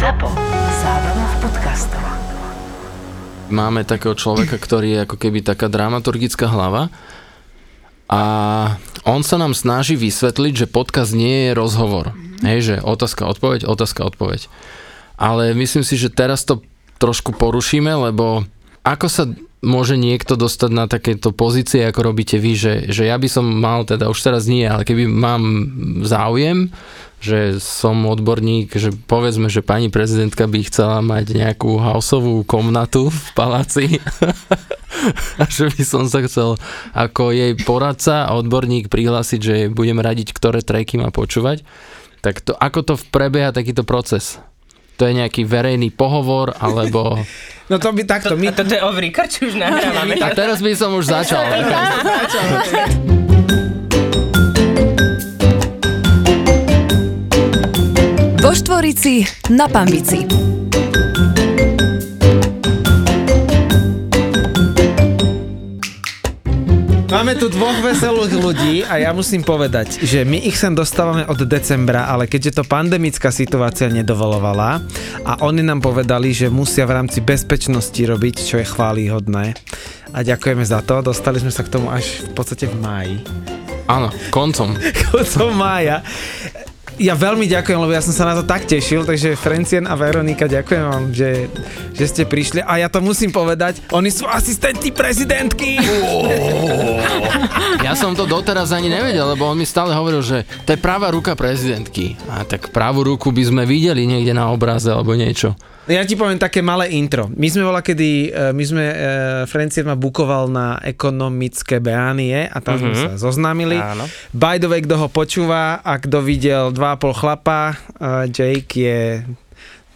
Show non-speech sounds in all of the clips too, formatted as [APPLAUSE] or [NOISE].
ZAPO. Zábrná v podcastov. Máme takého človeka, ktorý je ako keby taká dramaturgická hlava a on sa nám snaží vysvetliť, že podcast nie je rozhovor. Mm-hmm. Hej, že otázka, odpoveď, otázka, odpoveď. Ale myslím si, že teraz to trošku porušíme, lebo ako sa môže niekto dostať na takéto pozície, ako robíte vy, že, že ja by som mal, teda už teraz nie, ale keby mám záujem, že som odborník, že povedzme, že pani prezidentka by chcela mať nejakú hausovú komnatu v paláci [LAUGHS] a že by som sa chcel ako jej poradca a odborník prihlásiť, že budem radiť, ktoré treky má počúvať, tak to, ako to prebieha takýto proces? To je nejaký verejný pohovor, [LAUGHS] alebo... No to by takto. My... A toto je overy, či už nahrávame. A teraz by som už začal. [LAUGHS] Vo Štvorici na Pambici. Máme tu dvoch veselých ľudí a ja musím povedať, že my ich sem dostávame od decembra, ale keďže to pandemická situácia nedovolovala a oni nám povedali, že musia v rámci bezpečnosti robiť, čo je chválihodné. A ďakujeme za to. Dostali sme sa k tomu až v podstate v máji. Áno, koncom. [LAUGHS] Koncom mája. Ja veľmi ďakujem, lebo ja som sa na to tak tešil, takže Francien a Veronika, ďakujem vám, že, že ste prišli. A ja to musím povedať, oni sú asistenti prezidentky. [LAUGHS] Ja som to doteraz ani nevedel, lebo on mi stále hovoril, že to je práva ruka prezidentky. A tak pravú ruku by sme videli niekde na obraze alebo niečo. Ja ti poviem také malé intro. My sme bola, kedy e, my sme, e, Francien ma bukoval na ekonomické beánie a tam mm-hmm. sme sa zoznámili. Áno. By the way, kto ho počúva a kto videl 2,5 chlapa, uh, Jake je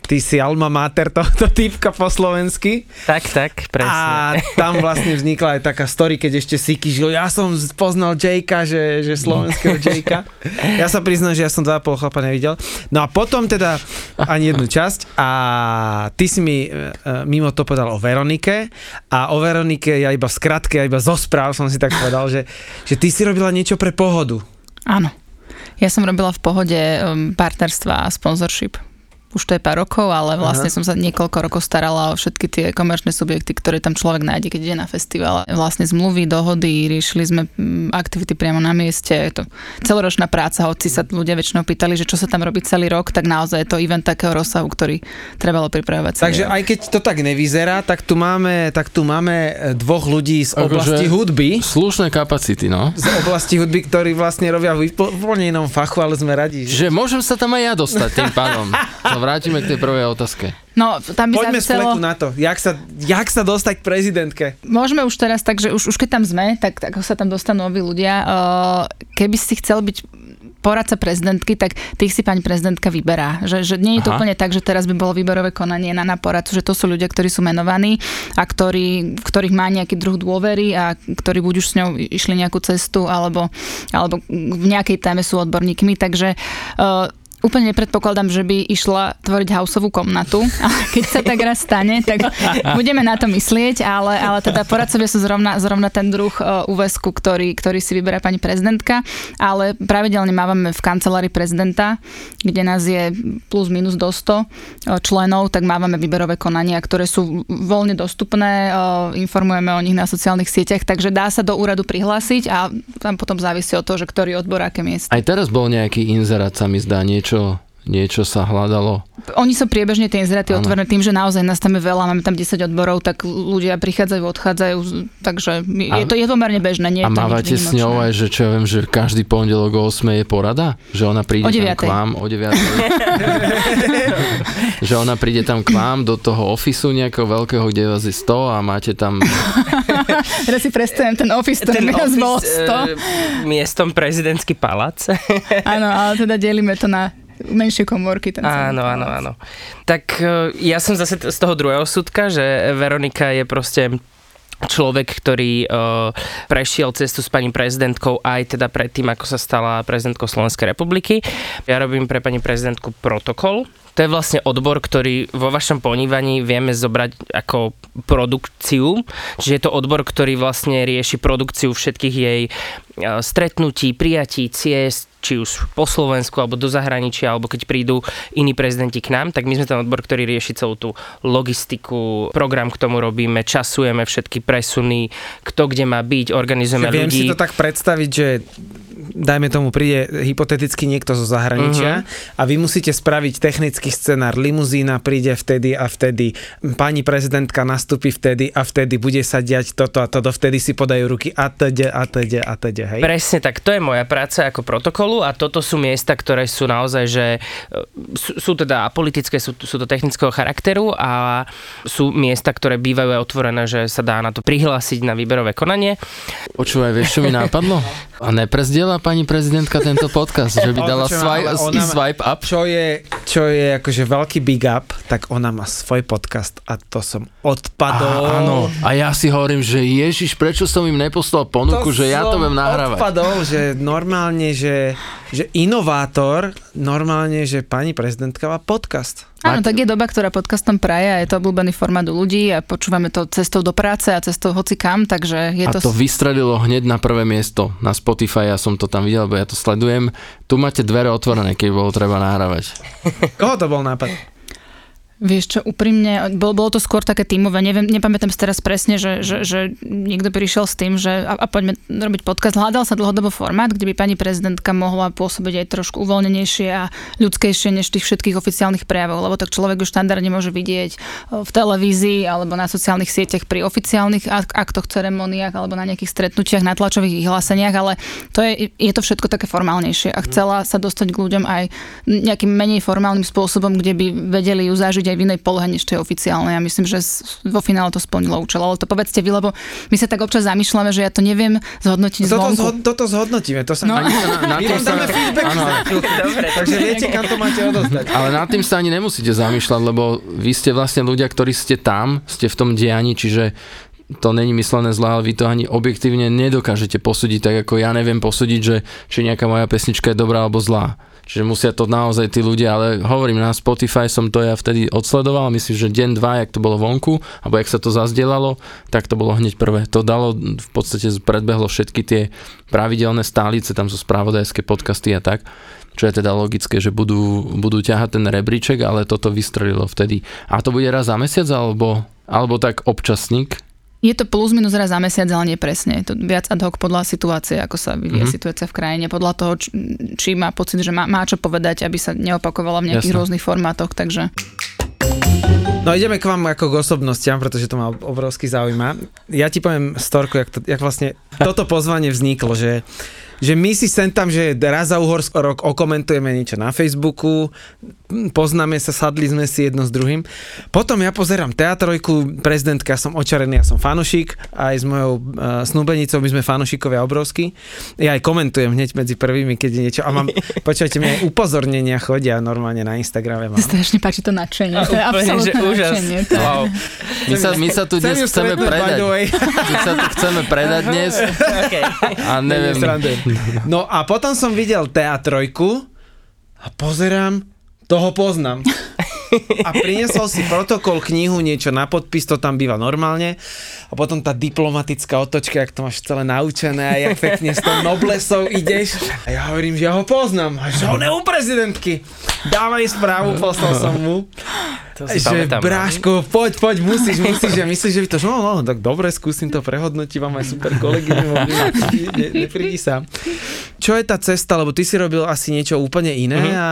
ty si alma mater tohto typka po slovensky. Tak, tak, presne. A tam vlastne vznikla aj taká story, keď ešte Siki žil. Ja som poznal Jakea, že, že slovenského Jakea. Ja sa priznám, že ja som 2,5 chlapa nevidel. No a potom teda ani jednu časť a ty si mi e, mimo to povedal o Veronike a o Veronike ja iba v skratke, ja iba zo správ som si tak povedal, že, že ty si robila niečo pre pohodu. Áno. Ja som robila v pohode um, partnerstva a sponsorship už to je pár rokov, ale vlastne Aha. som sa niekoľko rokov starala o všetky tie komerčné subjekty, ktoré tam človek nájde, keď ide na festival. Vlastne zmluvy, dohody, riešili sme mm, aktivity priamo na mieste. Je to celoročná práca, hoci sa ľudia väčšinou pýtali, že čo sa tam robí celý rok, tak naozaj je to event takého rozsahu, ktorý trebalo pripravovať. Takže aj keď to tak nevyzerá, tak tu máme, tak tu máme e, dvoch ľudí z oblasti hudby. Slušné kapacity, no. Z oblasti hudby, ktorí vlastne robia v úplne inom fachu, ale sme radi. Že môžem sa tam aj ja dostať tým pádom. [LAUGHS] Vrátime k tej prvej otázke. No, tam by Poďme sa z fleku chcelo... na to. Jak sa, jak sa dostať k prezidentke? Môžeme už teraz, takže už, už keď tam sme, tak, tak ako sa tam dostanú noví ľudia, uh, keby si chcel byť poradca prezidentky, tak tých si pani prezidentka vyberá. Že, že nie je to Aha. úplne tak, že teraz by bolo výberové konanie na, na poradcu, že to sú ľudia, ktorí sú menovaní a ktorí, ktorých má nejaký druh dôvery a ktorí buď už s ňou išli nejakú cestu alebo, alebo v nejakej téme sú odborníkmi. Takže uh, úplne nepredpokladám, že by išla tvoriť hausovú komnatu, [LAUGHS] ale keď sa tak raz stane, tak [LAUGHS] budeme na to myslieť, ale, ale teda poradcovia sú zrovna, zrovna ten druh uh, úvesku, ktorý, ktorý si vyberá pani prezidentka, ale pravidelne mávame v kancelárii prezidenta, kde nás je plus minus do 100 uh, členov, tak mávame výberové konania, ktoré sú voľne dostupné, uh, informujeme o nich na sociálnych sieťach, takže dá sa do úradu prihlásiť a tam potom závisí od toho, že ktorý odbor, aké miesto. Aj teraz bol nejaký inzerát, sa mi zdá, niečo, niečo sa hľadalo. Oni sú priebežne tie inzeráty otvorené tým, že naozaj nás tam je veľa, máme tam 10 odborov, tak ľudia prichádzajú, odchádzajú, takže je to je pomerne bežné. Nie A mávate s ňou aj, že čo ja viem, že každý pondelok o 8 je porada? Že ona príde tam 9:00. k vám o 9. [LAUGHS] že ona príde tam k vám do toho ofisu nejakého veľkého, kde vás je 100 a máte tam... [LAUGHS] Teraz si predstavím ten office, ktorý Ten nás bolo office, 100. e, miestom prezidentský palác. Áno, ale teda delíme to na menšie komórky. Ten Áno, áno, áno. Tak e, ja som zase z toho druhého súdka, že Veronika je proste človek, ktorý uh, prešiel cestu s pani prezidentkou aj teda predtým, ako sa stala prezidentkou Slovenskej republiky. Ja robím pre pani prezidentku protokol, To je vlastne odbor, ktorý vo vašom ponívaní vieme zobrať ako produkciu, čiže je to odbor, ktorý vlastne rieši produkciu všetkých jej e, stretnutí, prijatí, ciest, či už po Slovensku, alebo do zahraničia, alebo keď prídu iní prezidenti k nám, tak my sme ten odbor, ktorý rieši celú tú logistiku, program k tomu robíme, časujeme všetky presuny, kto kde má byť, organizujeme Viem ľudí. si to tak predstaviť, že dajme tomu, príde hypoteticky niekto zo zahraničia uh-huh. a vy musíte spraviť technický scenár. Limuzína príde vtedy a vtedy. Pani prezidentka nastúpi vtedy a vtedy. Bude sa diať toto a toto. Vtedy si podajú ruky a teď, a teď, a teď, hej? Presne tak, to je moja práca ako protokolu a toto sú miesta, ktoré sú naozaj, že e, sú, sú teda apolitické, sú, sú to technického charakteru a sú miesta, ktoré bývajú aj otvorené, že sa dá na to prihlásiť na výberové konanie. Počúvaj, vieš, čo mi nápadlo? [LAUGHS] A neprezdiela pani prezidentka tento podcast, že by dala swipe, ona swipe up? Čo je, čo je akože veľký big up, tak ona má svoj podcast a to som odpadol. Á, áno. A ja si hovorím, že Ježiš, prečo som im neposlal ponuku, že ja to budem nahrávať. Odpadol, že normálne, že, že inovátor, normálne, že pani prezidentka má podcast. Áno, tak je doba, ktorá podcastom praje a je to obľúbený formát u ľudí a počúvame to cestou do práce a cestou hoci kam, takže je A to... to vystrelilo hneď na prvé miesto na Spotify, ja som to tam videl, lebo ja to sledujem. Tu máte dvere otvorené, keď bolo treba nahrávať. Koho to bol nápad? Vieš čo, úprimne, bolo, bolo to skôr také tímové, neviem, nepamätám si teraz presne, že, že, že niekto prišiel s tým, že a, a poďme robiť podcast. Hľadal sa dlhodobo formát, kde by pani prezidentka mohla pôsobiť aj trošku uvoľnenejšie a ľudskejšie než tých všetkých oficiálnych prejavov, lebo tak človek už štandardne môže vidieť o, v televízii alebo na sociálnych sieťach pri oficiálnych ak- aktoch, ceremoniách alebo na nejakých stretnutiach, na tlačových vyhláseniach, ale to je, je to všetko také formálnejšie a chcela sa dostať k ľuďom aj nejakým menej formálnym spôsobom, kde by vedeli ju zažiť aj v inej polohe než tej oficiálnej. Ja myslím, že vo finále to splnilo účel. Ale to povedzte vy, lebo my sa tak občas zamýšľame, že ja to neviem zhodnotiť Toto, zvonku. zhod, toto zhodnotíme. To sa... No. Ani sa na, na [LAUGHS] My sa, dáme feedback áno, za chvíľku. Takže viete, kam to máte odozdať. ale nad tým sa ani nemusíte zamýšľať, lebo vy ste vlastne ľudia, ktorí ste tam, ste v tom dianí, čiže to není myslené zle, ale vy to ani objektívne nedokážete posúdiť, tak ako ja neviem posúdiť, že či nejaká moja pesnička je dobrá alebo zlá. Čiže musia to naozaj tí ľudia, ale hovorím, na Spotify som to ja vtedy odsledoval, myslím, že deň, dva, jak to bolo vonku, alebo jak sa to zazdielalo, tak to bolo hneď prvé. To dalo, v podstate predbehlo všetky tie pravidelné stálice, tam sú spravodajské podcasty a tak, čo je teda logické, že budú, budú ťahať ten rebríček, ale toto vystrelilo vtedy. A to bude raz za mesiac, alebo, alebo tak občasník, Je to plus minus raz za mesiac, ale nie presne. Je to viac ad hoc podľa situácie, ako sa vyvíja Mhm. mm-hmm. situácia v krajine, podľa toho, či, či má pocit, že má, má čo povedať, aby sa neopakovala v nejakých Jasné. rôznych formátoch, takže... No ideme k vám ako k osobnostiam, pretože to ma obrovský zaujíma. Ja ti poviem storku, jak, to, jak vlastne toto pozvanie vzniklo, že, že my si sem tam, že raz za uhorsk rok okomentujeme niečo na Facebooku, poznáme sa, sadli sme si jedno s druhým. Potom ja pozerám teatrojku, prezidentka, ja som očarený, ja som fanušik, aj s mojou uh, snúbenicou, my sme fanušikovia obrovskí. Ja aj komentujem hneď medzi prvými, keď je niečo. A mám, [LAUGHS] počujete, mi aj upozornenia chodia normálne na Instagrame. Mám. Strašne páči to nadšenie. To je absolútne nadšenie. To Wow. my sa, my sa tu dnes chceme predať. My sa tu chceme predať dnes [LAUGHS] Okay. a neviem. No a potom som videl teatrojku a pozerám, toho poznám. A priniesol si protokol, knihu, niečo na podpis, to tam býva normálne. A potom tá diplomatická otočka, jak to máš celé naučené a jak pekne s tou noblesou ideš. A ja hovorím, že ja ho poznám. A že on je u prezidentky. Dávaj správu, poslal som mu. To si Že pamätám. no. Bráško, poď, poď, musíš, musíš. Ja myslíš, že by to, no, no, tak dobre, skúsim to prehodnotiť, mám aj super kolegy, [LAUGHS] ne, neprídi sám. Čo je tá cesta, lebo ty si robil asi niečo úplne iné Mhm. a,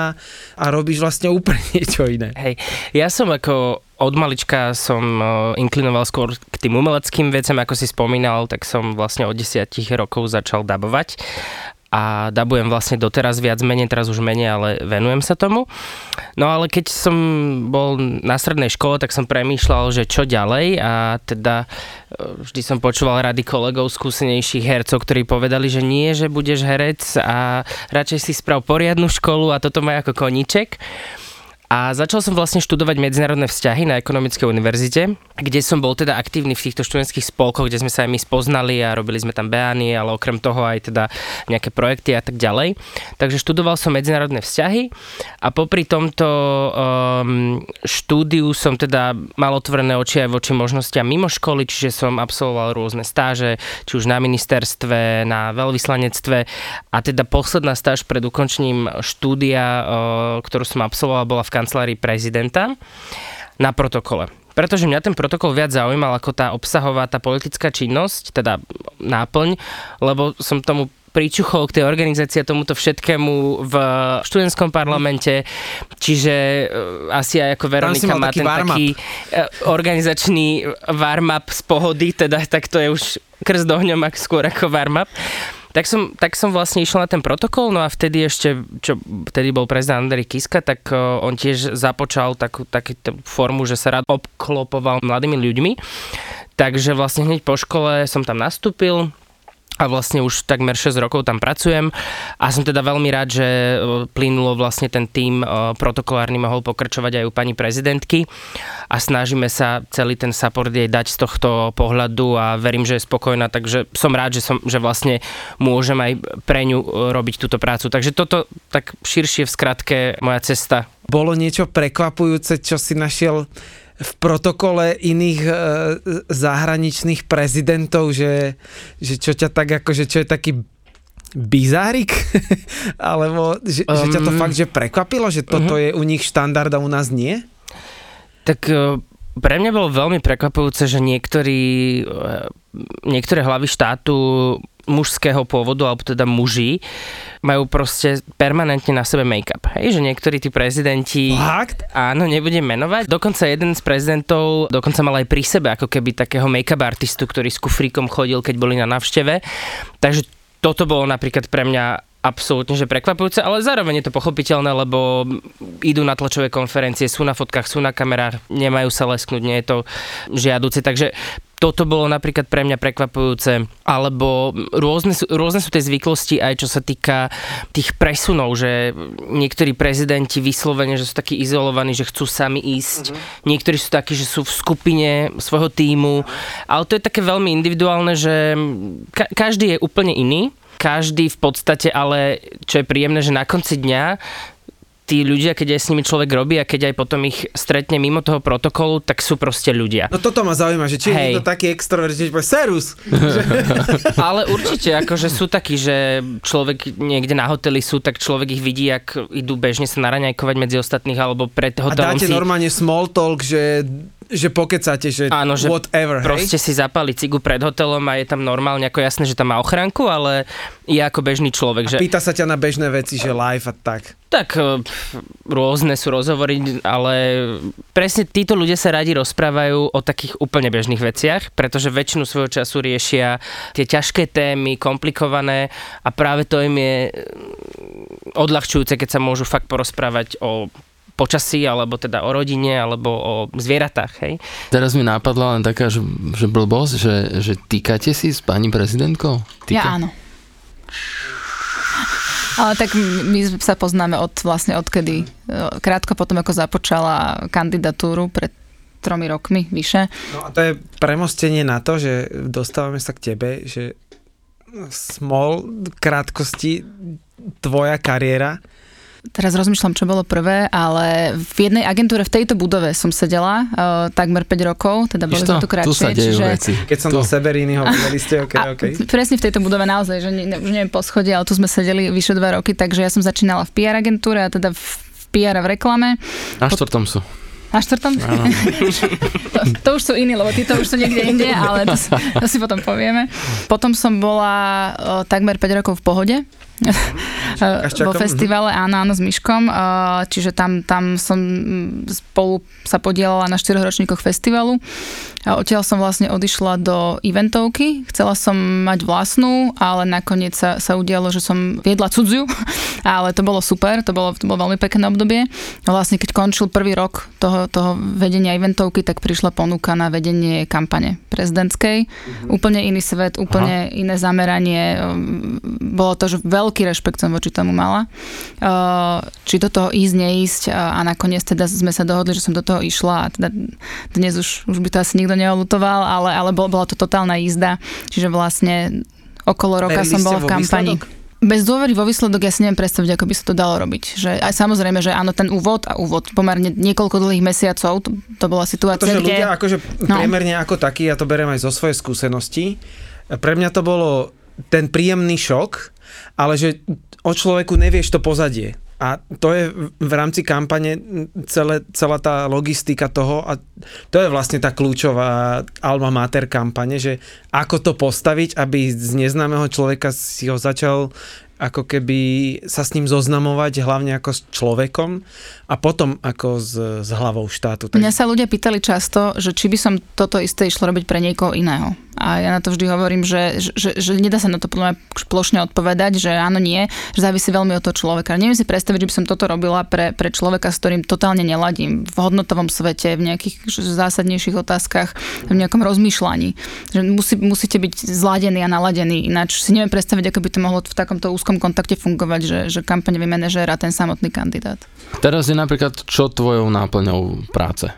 a robíš vlastne úplne [LAUGHS] niečo iné. Hej, ja som ako od malička som uh, inklinoval skôr k tým umeleckým vecem, ako si spomínal, tak som vlastne od 10 rokov začal dabovať a dabujem vlastne doteraz viac menej, teraz už menej, ale venujem sa tomu. No ale keď som bol na strednej škole, tak som premýšľal, že čo ďalej a teda e, vždy som počúval rady kolegov skúsenejších hercov, ktorí povedali, že nie, že budeš herec a radšej si sprav poriadnu školu a toto má ako koníček. A začal som vlastne študovať medzinárodné vzťahy na Ekonomickej univerzite, kde som bol teda aktívny v týchto študentských spolkoch, kde sme sa aj my spoznali a robili sme tam beány, ale okrem toho aj teda nejaké projekty a tak ďalej. Takže študoval som medzinárodné vzťahy a popri tomto um, štúdiu som teda mal otvorené oči aj voči možnostiam mimo školy, čiže som absolvoval rôzne stáže, či už na ministerstve, na veľvyslanectve a teda posledná stáž pred ukončením štúdia, uh, ktorú som absolvoval, bola v kancelárii prezidenta na protokole. Pretože mňa ten protokol viac zaujímal ako tá obsahová, tá politická činnosť, teda náplň, lebo som tomu pričuchol k tej organizácii a tomuto všetkému v študentskom parlamente, čiže uh, asi aj ako Veronika má taký ten warm-up. taký uh, organizačný warm-up z pohody, teda tak to je už krst ohňom ak skôr ako warm-up. Tak som, tak som vlastne išiel na ten protokol, no a vtedy ešte, čo vtedy bol prezident Andrej Kiska, tak uh, on tiež započal takú, takú formu, že sa rád obklopoval mladými ľuďmi. Takže vlastne hneď po škole som tam nastúpil, a vlastne už takmer 6 rokov tam pracujem a som teda veľmi rád, že e, plynulo vlastne ten tým e, protokolárny mohol pokračovať aj u pani prezidentky a snažíme sa celý ten support jej dať z tohto pohľadu a verím, že je spokojná, takže som rád, že, som, že vlastne môžem aj pre ňu e, robiť túto prácu. Takže toto tak širšie v skratke moja cesta. Bolo niečo prekvapujúce, čo si našiel v protokole iných e, zahraničných prezidentov, že, že čo ťa tak ako, že čo je taký bizárik? [LAUGHS] Alebo že, um, že ťa to fakt, že prekvapilo, že toto uh-huh. je u nich štandard a u nás nie? Tak e, pre mňa bolo veľmi prekvapujúce, že niektorí, e, niektoré hlavy štátu mužského pôvodu, alebo teda muži, majú proste permanentne na sebe make-up. Hej, že niektorí tí prezidenti... Fakt? Áno, nebudem menovať. Dokonca jeden z prezidentov dokonca mal aj pri sebe ako keby takého make-up artistu, ktorý s kufríkom chodil, keď boli na návšteve. Takže toto bolo napríklad pre mňa absolútne, že prekvapujúce, ale zároveň je to pochopiteľné, lebo idú na tlačové konferencie, sú na fotkách, sú na kamerách, nemajú sa lesknúť, nie je to žiaduce, takže toto bolo napríklad pre mňa prekvapujúce, alebo rôzne sú, rôzne sú tie zvyklosti aj čo sa týka tých presunov, že niektorí prezidenti vyslovene, že sú takí izolovaní, že chcú sami ísť, mm-hmm. niektorí sú takí, že sú v skupine svojho týmu, ale to je také veľmi individuálne, že ka- každý je úplne iný, každý v podstate, ale čo je príjemné, že na konci dňa tí ľudia, keď aj s nimi človek robí a keď aj potom ich stretne mimo toho protokolu, tak sú proste ľudia. No toto ma zaujíma, že či je niekto taký extrovert, že povie Serus. [LAUGHS] Ale určite, akože sú takí, že človek niekde na hoteli sú, tak človek ich vidí, ak idú bežne sa naraňajkovať medzi ostatných alebo pred A hotelom dáte si... normálne small talk, že, že pokecáte, že Áno, že whatever, Proste hej? si zapali cigu pred hotelom a je tam normálne, ako jasné, že tam má ochránku, ale je ako bežný človek, že Pýta sa ťa na bežné veci, že live a tak. tak e, rôzne sú rozhovory, ale presne títo ľudia sa radi rozprávajú o takých úplne bežných veciach, pretože väčšinu svojho času riešia tie ťažké témy, komplikované a práve to im je odľahčujúce, keď sa môžu fakt porozprávať o počasí, alebo teda o rodine, alebo o zvieratách, hej. Teraz mi napadla len taká, že, že blbosť, že, že týkate si s pani prezidentkou? Týka? Ja áno. Ale tak my sa poznáme od vlastne odkedy, e, krátko potom, ako započala kandidatúru pred tromi rokmi, vyše. No a to je premostenie na to, že dostávame sa k tebe, že small krátkosti tvoja kariéra. Teraz rozmýšľam, čo bolo prvé, ale v jednej agentúre v tejto budove som sedela uh, takmer 5 rokov, teda boli sme to? tu krátšie, tu sa dejú čiže... veci. Keď som tu. do Severínyho, vedeli ste, ok, A ok. presne v tejto budove naozaj, že ne, už neviem po schode, ale tu sme sedeli vyše dva roky, takže ja som začínala v PR agentúre a teda v, PR a v reklame. Na štvrtom sú. Na štvrtom? [LAUGHS] To, to už sú iní, lebo títo už sú niekde inde, ale to, si- to si potom povieme. Potom som bola o, takmer 5 rokov v pohode. Kaščakom, vo festivale, áno, áno, s Myškom, o, čiže tam, tam som spolu sa podielala na 4 ročníkoch festivalu. A odtiaľ som vlastne odišla do eventovky, chcela som mať vlastnú, ale nakoniec sa, sa udialo, že som viedla cudziu, [LAUGHS] ale to bolo super, to bolo, to bolo veľmi pekné obdobie. Vlastne keď končil prvý rok toho, toho vedenia eventovky, tak prišla ponuka na vedenie kampane prezidentskej. Úplne iný svet, úplne Aha. iné zameranie. Bolo to, že veľký rešpekt som voči tomu mala. Uh, Či do toho ísť, neísť uh, a nakoniec teda sme sa dohodli, že som do toho išla a teda dnes už, už by to asi nikto neolutoval, ale, ale bola to totálna jízda. Čiže vlastne okolo roka Verili som bola v kampani. výsledok? Bez dôvery vo výsledok ja si neviem predstaviť, ako by sa to dalo robiť. Že aj samozrejme, že áno, ten úvod a úvod pomerne niekoľko dlhých mesiacov, to, to bola situácia, Pretože kde... ľudia akože No. priemerne ako taký, ja to beriem aj zo svojej skúsenosti, pre mňa to bolo ten príjemný šok, ale že o človeku nevieš to pozadie. A to je v rámci kampane celé, celá tá logistika toho a to je vlastne tá kľúčová alma mater kampane, že ako to postaviť, aby z neznámeho človeka si ho začal ako keby sa s ním zoznamovať, hlavne ako s človekom a potom ako s, s hlavou štátu. Mňa sa ľudia pýtali často, že či by som toto isté išlo robiť pre niekoho iného. A ja na to vždy hovorím, že, že, že nedá sa na to podľa mňa plošne odpovedať, že áno, nie, že závisí veľmi od toho človeka. Neviem si predstaviť, že by som toto robila pre, pre človeka, s ktorým totálne neladím v hodnotovom svete, v nejakých zásadnejších otázkach, v nejakom rozmýšľaní. Že musí, musíte byť zladení a naladení, ináč si neviem predstaviť, ako by to mohlo v takomto úzkom kontakte fungovať, že, že kampaňový manažér a ten samotný kandidát. Teraz je napríklad čo tvojou náplňou práce?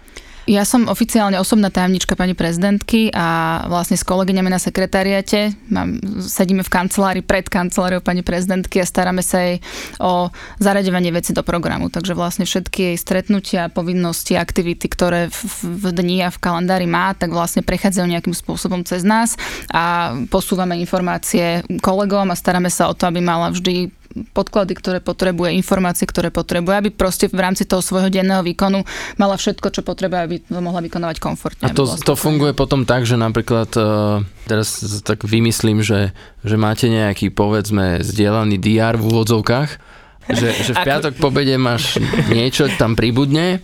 Ja som oficiálne osobná tajomnička pani prezidentky a vlastne s kolegyňami na sekretariate mám, sedíme v kancelárii pred kanceláriou pani prezidentky a staráme sa jej o zaraďovanie veci do programu. Takže vlastne všetky jej stretnutia, povinnosti, aktivity, ktoré v, v dni a v kalendári má, tak vlastne prechádzajú nejakým spôsobom cez nás a posúvame informácie kolegom a staráme sa o to, aby mala vždy podklady, ktoré potrebuje, informácie, ktoré potrebuje, aby proste v rámci toho svojho denného výkonu mala všetko, čo potrebuje, aby to mohla vykonávať komfortne. A to, to funguje potom tak, že napríklad, uh, teraz tak vymyslím, že, že máte nejaký, povedzme, zdieľaný DR v úvodzovkách, že, že v piatok po máš niečo, tam pribudne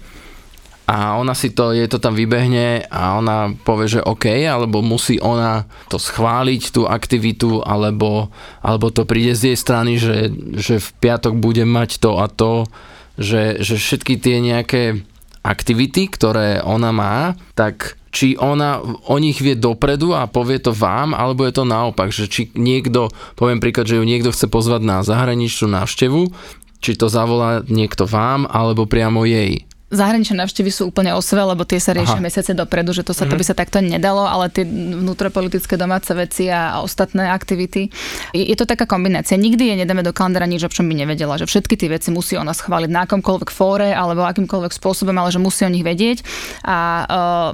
a ona si to, jej to tam vybehne a ona povie, že OK, alebo musí ona to schváliť, tú aktivitu, alebo, alebo to príde z jej strany, že, že v piatok bude mať to a to, že, že všetky tie nejaké aktivity, ktoré ona má, tak či ona o nich vie dopredu a povie to vám, alebo je to naopak, že či niekto, poviem príklad, že ju niekto chce pozvať na zahraničnú návštevu, či to zavolá niekto vám, alebo priamo jej. Zahraničné návštevy sú úplne osve, lebo tie sa riešia Aha. mesiace dopredu, že to sa, to by sa takto nedalo, ale tie vnútropolitické domáce veci a, a ostatné aktivity. Je, je to taká kombinácia. Nikdy jej nedáme do kalendára nič, o čom by nevedela, že všetky tie veci musí ona schváliť na akomkoľvek fóre alebo akýmkoľvek spôsobom, ale že musí o nich vedieť. A uh,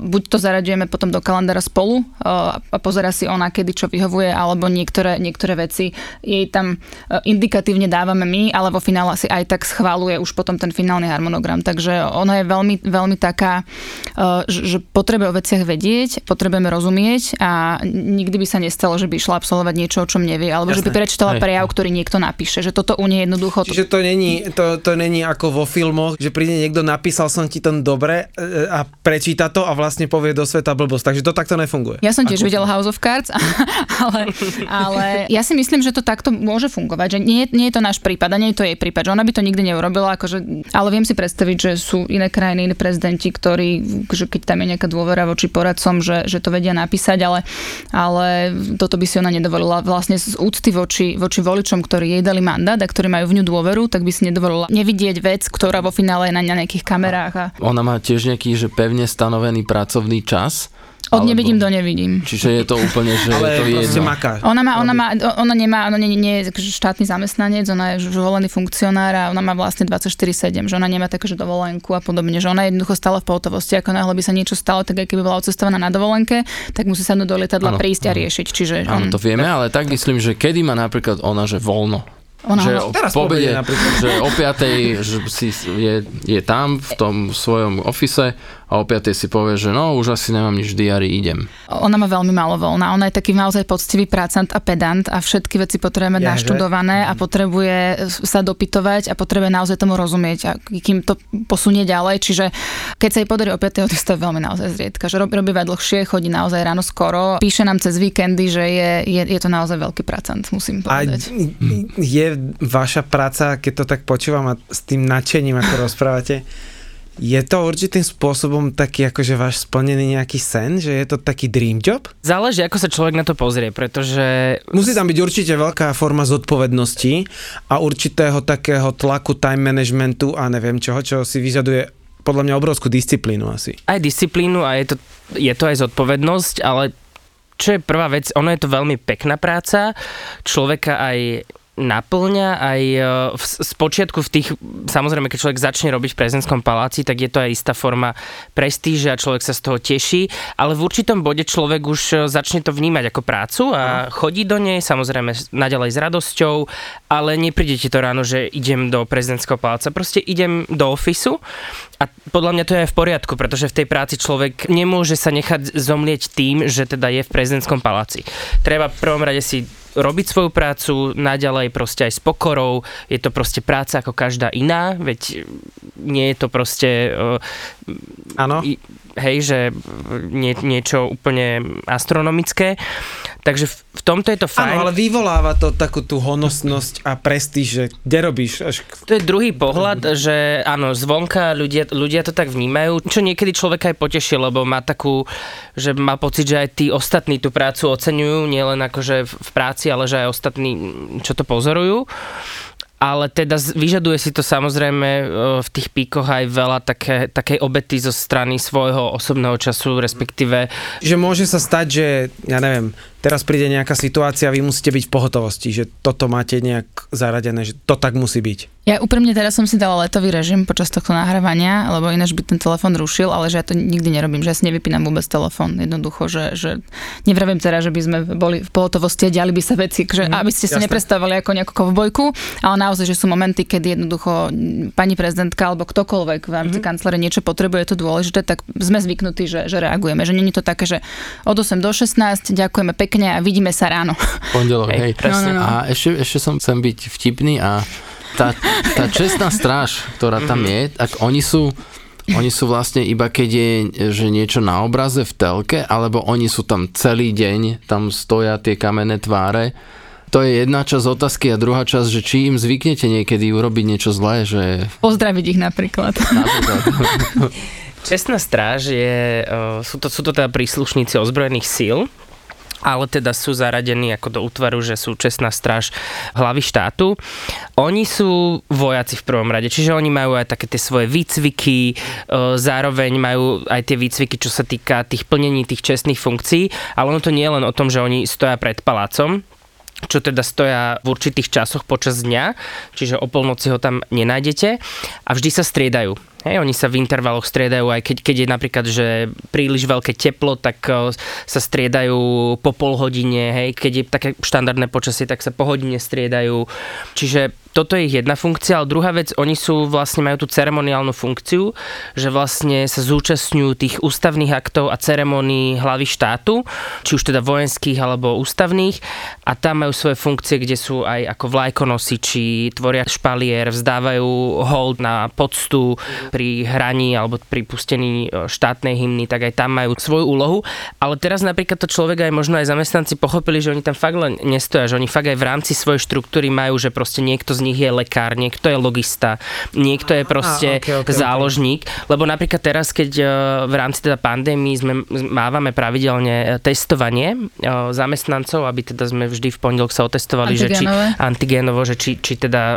buď to zaraďujeme potom do kalendára spolu uh, a pozera si ona, kedy čo vyhovuje, alebo niektoré, niektoré veci jej tam uh, indikatívne dávame my, ale vo finále si aj tak schváluje už potom ten finálny harmonogram. Takže ona je veľmi, veľmi taká, uh, že potrebuje o veciach vedieť, potrebujeme rozumieť a nikdy by sa nestalo, že by išla absolvovať niečo, o čom nevie, alebo že by Jasné. prečítala Hej. prejav, ktorý niekto napíše. Že toto u nej jednoducho... Čiže to není, to, to není ako vo filmoch, že príde niekto, napísal som ti to dobre e, a prečíta to a vlastne povie do sveta blbosť. Takže to takto nefunguje. Ja som tiež Ako- videla House of Cards, [LAUGHS] ale, ale ja si myslím, že to takto môže fungovať, že nie, je- nie je to náš prípad a nie je to jej prípad, že ona by to nikdy neurobila, akože, ale viem si predstaviť, že sú iné krajiny, iní prezidenti, ktorí, že keď tam je nejaká dôvera voči poradcom, že, že to vedia napísať, ale, ale toto by si ona nedovolila vlastne z úcty voči, voči voličom, ktorí jej dali mandát a ktorí majú v ňu dôveru, tak by si nedovolila nevidieť vec, ktorá vo finále je na nejakých kamerách a Ona má tiež nejaký, že pevne stanovený pracovný čas. Od alebo- nevidím do nevidím. Čiže je to úplne, že je Ale to proste jedno. maká. Ona má, ona má, ona nemá, ona nie, nie je akože štátny zamestnanec, ona je volený funkcionár a ona má vlastne 24-7, že ona nemá také, že dovolenku a podobne, že ona je jednoducho stále v pohotovosti, ako náhle by sa niečo stalo, tak aj keby bola odcestovaná na dovolenke, tak musí sadnúť do lietadla, Áno, prísť a riešiť, čiže Áno, on, to vieme, ale tak myslím, že kedy má napríklad ona, že voľno. Ona že ho- o Teraz po obede že o 5. že si je, je tam v tom svojom ofise a o 5. si povie, že no už asi nemám nič v diári, idem. Ona má veľmi málo voľna. Ona je taký naozaj poctivý pracant a pedant a všetky veci potrebuje mať Jaže. naštudované a potrebuje sa dopytovať a potrebuje naozaj tomu rozumieť a kým to posunie ďalej. Čiže keď sa jej podarí o 5. to je veľmi naozaj zriedka. Že robí, dlhšie, chodí naozaj ráno skoro. Píše nám cez víkendy, že je, je, je to naozaj veľký pracant, musím A povedať. Je vaša práca, keď to tak počúvam a s tým nadšením, ako rozprávate, Je to určitým spôsobom taký akože váš splnený nejaký sen, že je to taký dream job? Záleží, ako sa človek na to pozrie, pretože Musí tam byť určite veľká forma zodpovednosti a určitého takého tlaku time managementu a neviem čoho, čo si vyžaduje podľa mňa obrovskú disciplínu asi. aj disciplínu a je to, je to aj zodpovednosť, ale čo je prvá vec, ono je to veľmi pekná práca, človeka aj naplňa aj e, v, z počiatku v tých, samozrejme, keď človek začne robiť v prezidentskom paláci, tak je to aj istá forma prestíže a človek sa z toho teší, ale v určitom bode človek už e, začne to vnímať ako prácu a chodí do nej, samozrejme naďalej s radosťou, ale nepríde ti to ráno, že idem do prezidentského paláca, proste idem do ofisu a podľa mňa to je aj v poriadku, pretože v tej práci človek nemôže sa nechať zomlieť tým, že teda je v prezidentskom paláci. Treba v prvom rade si robiť svoju prácu naďalej proste aj s pokorou. Je to proste práca ako každá iná, veď nie je to proste Áno? hej, že nie, niečo úplne astronomické. Takže v, v tomto je to fajn. Áno, ale vyvoláva to takú tú honosnosť a prestíž, že kde robíš? Až... To je druhý pohľad, že áno, zvonka ľudia, ľudia to tak vnímajú, čo niekedy človeka aj poteší, lebo má takú, že má pocit, že aj tí ostatní tú prácu oceňujú, nielen akože v v práci, ale že aj ostatní, čo to pozorujú. Ale teda vyžaduje si to samozrejme e, v tých píkoch aj veľa také, takej obety zo strany svojho osobného času, respektíve Že môže sa stať, že, ja neviem, teraz príde nejaká situácia, vy musíte byť v pohotovosti, že toto máte nejak zaradené, že to tak musí byť. Ja úprimne teraz som si dala letový režim počas tohto nahrávania, lebo ináč by ten telefón rušil, ale že ja to nikdy nerobím, že ja si nevypínam vôbec telefón. Jednoducho, že, že nevravím teraz, že by sme boli v pohotovosti a diali by sa veci, že, aby ste si jasné. nepredstavovali ako nejakú kovbojku, ale naozaj, že sú momenty, kedy jednoducho pani prezidentka alebo ktokoľvek v rámci kancelárie niečo potrebuje, je to dôležité, tak sme zvyknutí, že, že reagujeme. Že není to také, že od 8 do 16 ďakujeme pekne a vidíme sa ráno. Pondelok, Hej, hej. presne. No, no, no. A ešte, ešte som chcem byť vtipný a tá, tá čestná stráž, ktorá tam je, tak oni sú oni sú vlastne iba keď je že niečo na obraze v telke, alebo oni sú tam celý deň, tam stoja tie kamenné tváre. To je jedna časť otázky a druhá časť, že či im zvyknete niekedy urobiť niečo zlé, že Pozdraviť ich napríklad. napríklad, [LAUGHS] Čestná stráž je, uh, sú, to, sú to teda príslušníci ozbrojených síl, ale teda sú zaradení ako do útvaru, že sú čestná stráž hlavy štátu. Oni sú vojaci v prvom rade, čiže oni majú aj také tie svoje výcviky, uh, zároveň majú aj tie výcviky, čo sa týka tých plnení tých čestných funkcií, ale ono to nie je len o tom, že oni stoja pred palácom, čo teda stoja v určitých časoch počas dňa, čiže o polnoci ho tam nenájdete a vždy sa striedajú. Hej, oni sa v intervaloch striedajú, aj keď, keď je napríklad, že príliš veľké teplo, tak sa striedajú po pol hodine, hej, keď je také štandardné počasie, tak sa po hodine striedajú. Čiže toto je jedna funkcia, ale druhá vec, oni sú vlastne, majú tú ceremoniálnu funkciu, že vlastne sa zúčastňujú tých ústavných aktov a ceremónií hlavy štátu, či už teda vojenských alebo ústavných. A tam majú svoje funkcie, kde sú aj ako vlajkonosiči, tvoria špalier, vzdávajú hold na poctu pri hraní alebo pri pustení e, štátnej hymny, tak aj tam majú svoju úlohu. Ale teraz napríklad to človek aj možno aj zamestnanci pochopili, že oni tam fakt len nestoja, že oni fakt aj v rámci svojej štruktúry majú, že proste niekto z nich je lekár, niekto je logista, niekto je proste okej, okej, okej. záložník, lebo napríklad teraz, keď e, v rámci teda pandémii sme mávame pravidelne e, testovanie zamestnancov, aby teda sme vždy v pondelok sa otestovali, že či antigénovo, že či, či teda,